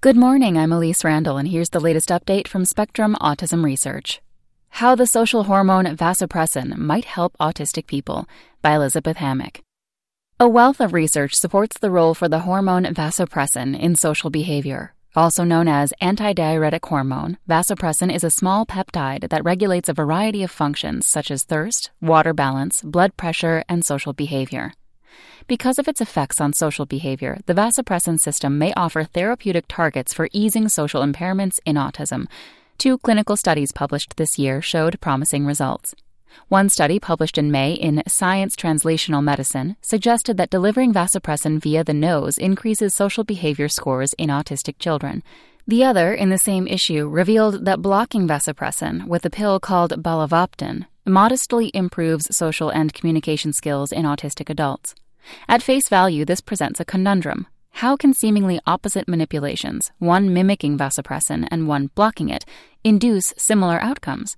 Good morning, I'm Elise Randall, and here's the latest update from Spectrum Autism Research. How the Social Hormone Vasopressin Might Help Autistic People by Elizabeth Hammock. A wealth of research supports the role for the hormone vasopressin in social behavior. Also known as antidiuretic hormone, vasopressin is a small peptide that regulates a variety of functions such as thirst, water balance, blood pressure, and social behavior. Because of its effects on social behavior, the vasopressin system may offer therapeutic targets for easing social impairments in autism. Two clinical studies published this year showed promising results. One study published in May in Science Translational Medicine suggested that delivering vasopressin via the nose increases social behavior scores in autistic children. The other, in the same issue, revealed that blocking vasopressin with a pill called balovaptan modestly improves social and communication skills in autistic adults. At face value, this presents a conundrum. How can seemingly opposite manipulations, one mimicking vasopressin and one blocking it, induce similar outcomes?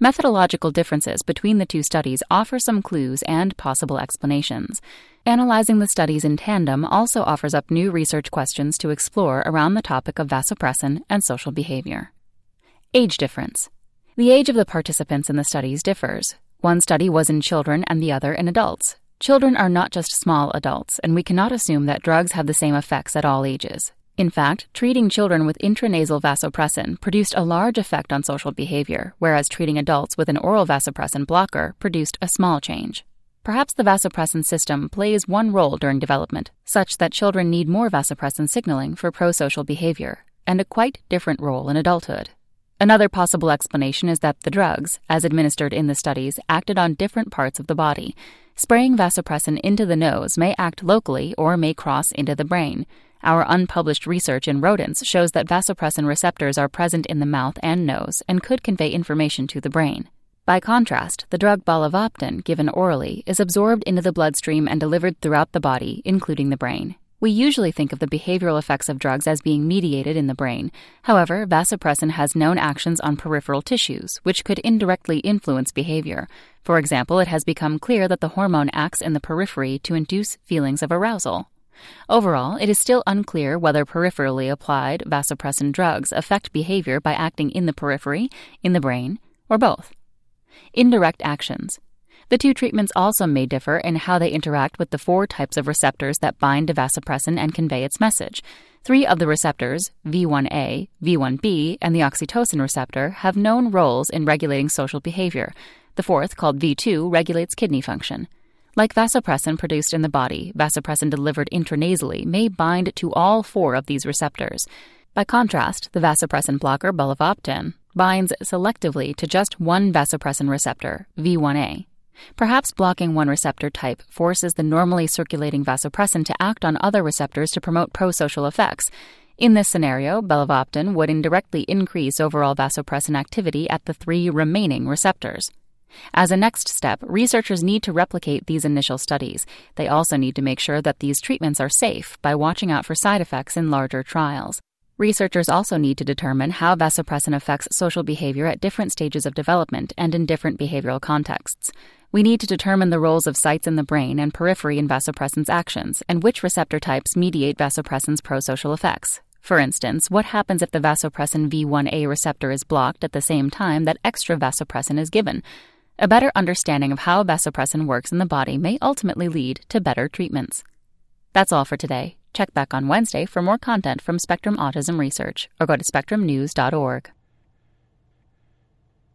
Methodological differences between the two studies offer some clues and possible explanations. Analyzing the studies in tandem also offers up new research questions to explore around the topic of vasopressin and social behavior. Age difference. The age of the participants in the studies differs. One study was in children and the other in adults. Children are not just small adults, and we cannot assume that drugs have the same effects at all ages. In fact, treating children with intranasal vasopressin produced a large effect on social behavior, whereas treating adults with an oral vasopressin blocker produced a small change. Perhaps the vasopressin system plays one role during development, such that children need more vasopressin signaling for prosocial behavior, and a quite different role in adulthood. Another possible explanation is that the drugs, as administered in the studies, acted on different parts of the body. Spraying vasopressin into the nose may act locally or may cross into the brain. Our unpublished research in rodents shows that vasopressin receptors are present in the mouth and nose and could convey information to the brain. By contrast, the drug balovaptan, given orally, is absorbed into the bloodstream and delivered throughout the body, including the brain. We usually think of the behavioral effects of drugs as being mediated in the brain. However, vasopressin has known actions on peripheral tissues, which could indirectly influence behavior. For example, it has become clear that the hormone acts in the periphery to induce feelings of arousal. Overall, it is still unclear whether peripherally applied vasopressin drugs affect behavior by acting in the periphery, in the brain, or both. Indirect actions. The two treatments also may differ in how they interact with the four types of receptors that bind to vasopressin and convey its message. Three of the receptors, V1A, V1B, and the oxytocin receptor, have known roles in regulating social behavior. The fourth, called V2, regulates kidney function. Like vasopressin produced in the body, vasopressin delivered intranasally may bind to all four of these receptors. By contrast, the vasopressin blocker balovaptan binds selectively to just one vasopressin receptor, V1A. Perhaps blocking one receptor type forces the normally circulating vasopressin to act on other receptors to promote prosocial effects. In this scenario, balovaptan would indirectly increase overall vasopressin activity at the three remaining receptors. As a next step, researchers need to replicate these initial studies. They also need to make sure that these treatments are safe by watching out for side effects in larger trials. Researchers also need to determine how vasopressin affects social behavior at different stages of development and in different behavioral contexts. We need to determine the roles of sites in the brain and periphery in vasopressin's actions and which receptor types mediate vasopressin's prosocial effects. For instance, what happens if the vasopressin V1A receptor is blocked at the same time that extra vasopressin is given? A better understanding of how vasopressin works in the body may ultimately lead to better treatments. That's all for today. Check back on Wednesday for more content from Spectrum Autism Research or go to spectrumnews.org.